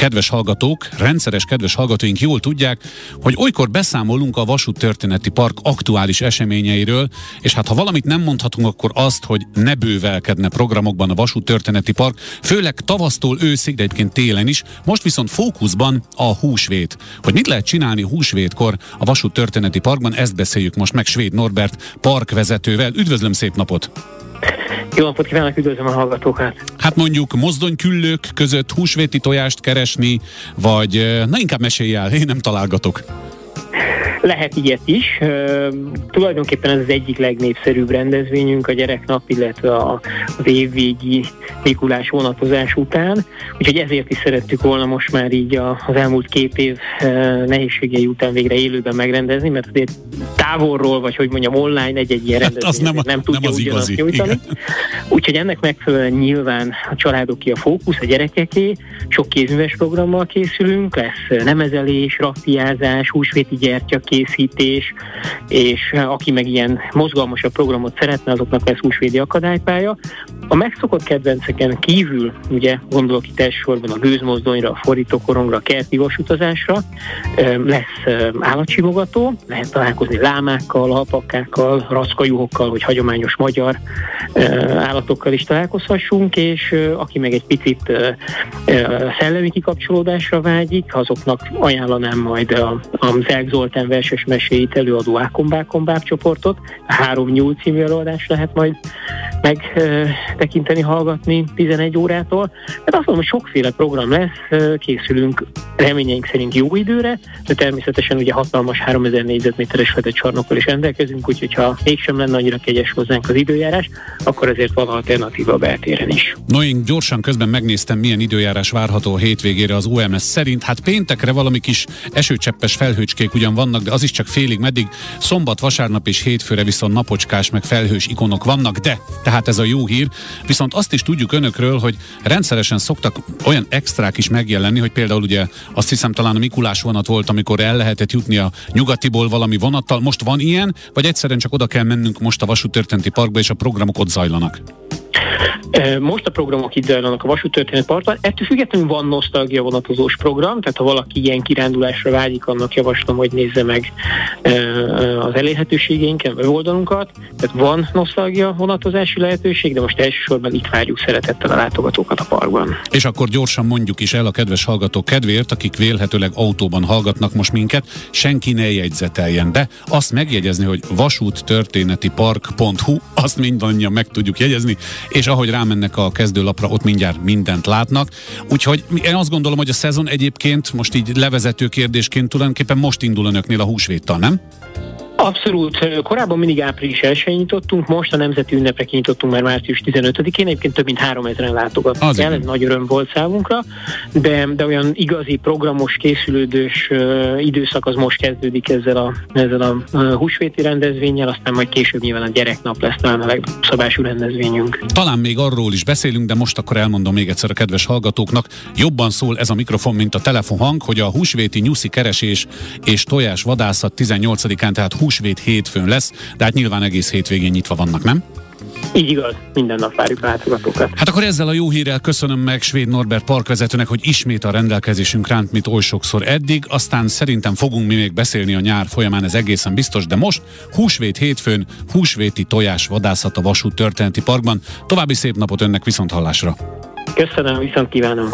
kedves hallgatók, rendszeres kedves hallgatóink jól tudják, hogy olykor beszámolunk a Vasút Történeti Park aktuális eseményeiről, és hát ha valamit nem mondhatunk, akkor azt, hogy ne bővelkedne programokban a Vasút Történeti Park, főleg tavasztól őszig, de egyébként télen is, most viszont fókuszban a húsvét. Hogy mit lehet csinálni húsvétkor a Vasút Történeti Parkban, ezt beszéljük most meg Svéd Norbert parkvezetővel. Üdvözlöm, szép napot! Jó napot kívánok, üdvözlöm a hallgatókat! Hát mondjuk mozdonyküllők között húsvéti tojást keresni, vagy na inkább mesélj el, én nem találgatok. Lehet ilyet is. Tulajdonképpen ez az egyik legnépszerűbb rendezvényünk a gyereknap, illetve a, az évvégi Mikulás vonatozás után. Úgyhogy ezért is szerettük volna most már így a, az elmúlt két év nehézségei után végre élőben megrendezni, mert azért távolról, vagy hogy mondjam, online egy-egy ilyen rendezvény hát nem, nem tudja nem az ugyanazt igazi. nyújtani. Úgyhogy ennek megfelelően nyilván a családoké a fókusz, a gyerekeké, sok kézműves programmal készülünk, lesz lemezelés, raffiázás, húsvéti gyertya készítés, és aki meg ilyen mozgalmasabb programot szeretne, azoknak lesz húsvédi akadálypálya. A megszokott kedvenceken kívül, ugye gondolok itt elsősorban a gőzmozdonyra, a fordítókorongra, a kerti vasutazásra, lesz állatsimogató, lehet találkozni lámákkal, alpakkákkal, rackajuhokkal, vagy hagyományos magyar állatokkal is találkozhassunk, és aki meg egy picit szellemi kikapcsolódásra vágyik, azoknak ajánlanám majd a, Zelk Zoltán verses meséit előadó Ákombák csoportot. Három nyúl című előadás lehet majd megtekinteni, hallgatni 11 órától. Hát azt mondom, hogy sokféle program lesz, készülünk reményeink szerint jó időre, de természetesen ugye hatalmas 3000 négyzetméteres fedett csarnokkal is rendelkezünk, úgyhogy ha mégsem lenne annyira kegyes hozzánk az időjárás, akkor azért van alternatíva a beltéren is. No, én gyorsan közben megnéztem, milyen időjárás várható a hétvégére az OMS szerint. Hát péntekre valami kis esőcseppes felhőcskék ugyan vannak, de az is csak félig meddig. Szombat, vasárnap és hétfőre viszont napocskás meg felhős ikonok vannak, de tehát ez a jó hír. Viszont azt is tudjuk önökről, hogy rendszeresen szoktak olyan extrák is megjelenni, hogy például ugye azt hiszem talán a Mikulás vonat volt, amikor el lehetett jutni a nyugatiból valami vonattal. Most van ilyen, vagy egyszerűen csak oda kell mennünk most a vasútörténeti parkba, és a programok ott zajlanak? Most a programok itt zajlanak a vasútörténet parton. Ettől függetlenül van nosztalgia vonatozós program, tehát ha valaki ilyen kirándulásra vágyik, annak javaslom, hogy nézze meg az elérhetőségeinken, oldalunkat. Tehát van nosztalgia vonatozási lehetőség, de most elsősorban itt várjuk szeretettel a látogatókat a parkban. És akkor gyorsan mondjuk is el a kedves hallgatók kedvéért, akik vélhetőleg autóban hallgatnak most minket, senki ne jegyzeteljen be. Azt megjegyezni, hogy vasúttörténetipark.hu, azt mindannyian meg tudjuk jegyezni, és ahogy rámennek a kezdőlapra, ott mindjárt mindent látnak. Úgyhogy én azt gondolom, hogy a szezon egyébként most így levezető kérdésként tulajdonképpen most indul önöknél a húsvéttal, nem? Abszolút. Korábban mindig április 1 nyitottunk, most a nemzeti ünnepre nyitottunk már március 15-én, egyébként több mint 3000-en látogatnak el, ez nagy öröm volt számunkra, de, de olyan igazi programos, készülődős uh, időszak az most kezdődik ezzel a, ezzel a uh, húsvéti rendezvényel, aztán majd később nyilván a gyereknap lesz talán a legszabású rendezvényünk. Talán még arról is beszélünk, de most akkor elmondom még egyszer a kedves hallgatóknak, jobban szól ez a mikrofon, mint a telefonhang, hogy a húsvéti nyuszi keresés és tojás vadászat 18-án, tehát húsvét hétfőn lesz, de hát nyilván egész hétvégén nyitva vannak, nem? Így igaz, minden nap várjuk a látogatókat. Hát akkor ezzel a jó hírrel köszönöm meg Svéd Norbert parkvezetőnek, hogy ismét a rendelkezésünk ránt, mint oly sokszor eddig. Aztán szerintem fogunk mi még beszélni a nyár folyamán, ez egészen biztos, de most húsvét hétfőn, húsvéti tojás vadászat a Vasút Történeti Parkban. További szép napot önnek viszont hallásra! Köszönöm, viszont kívánom!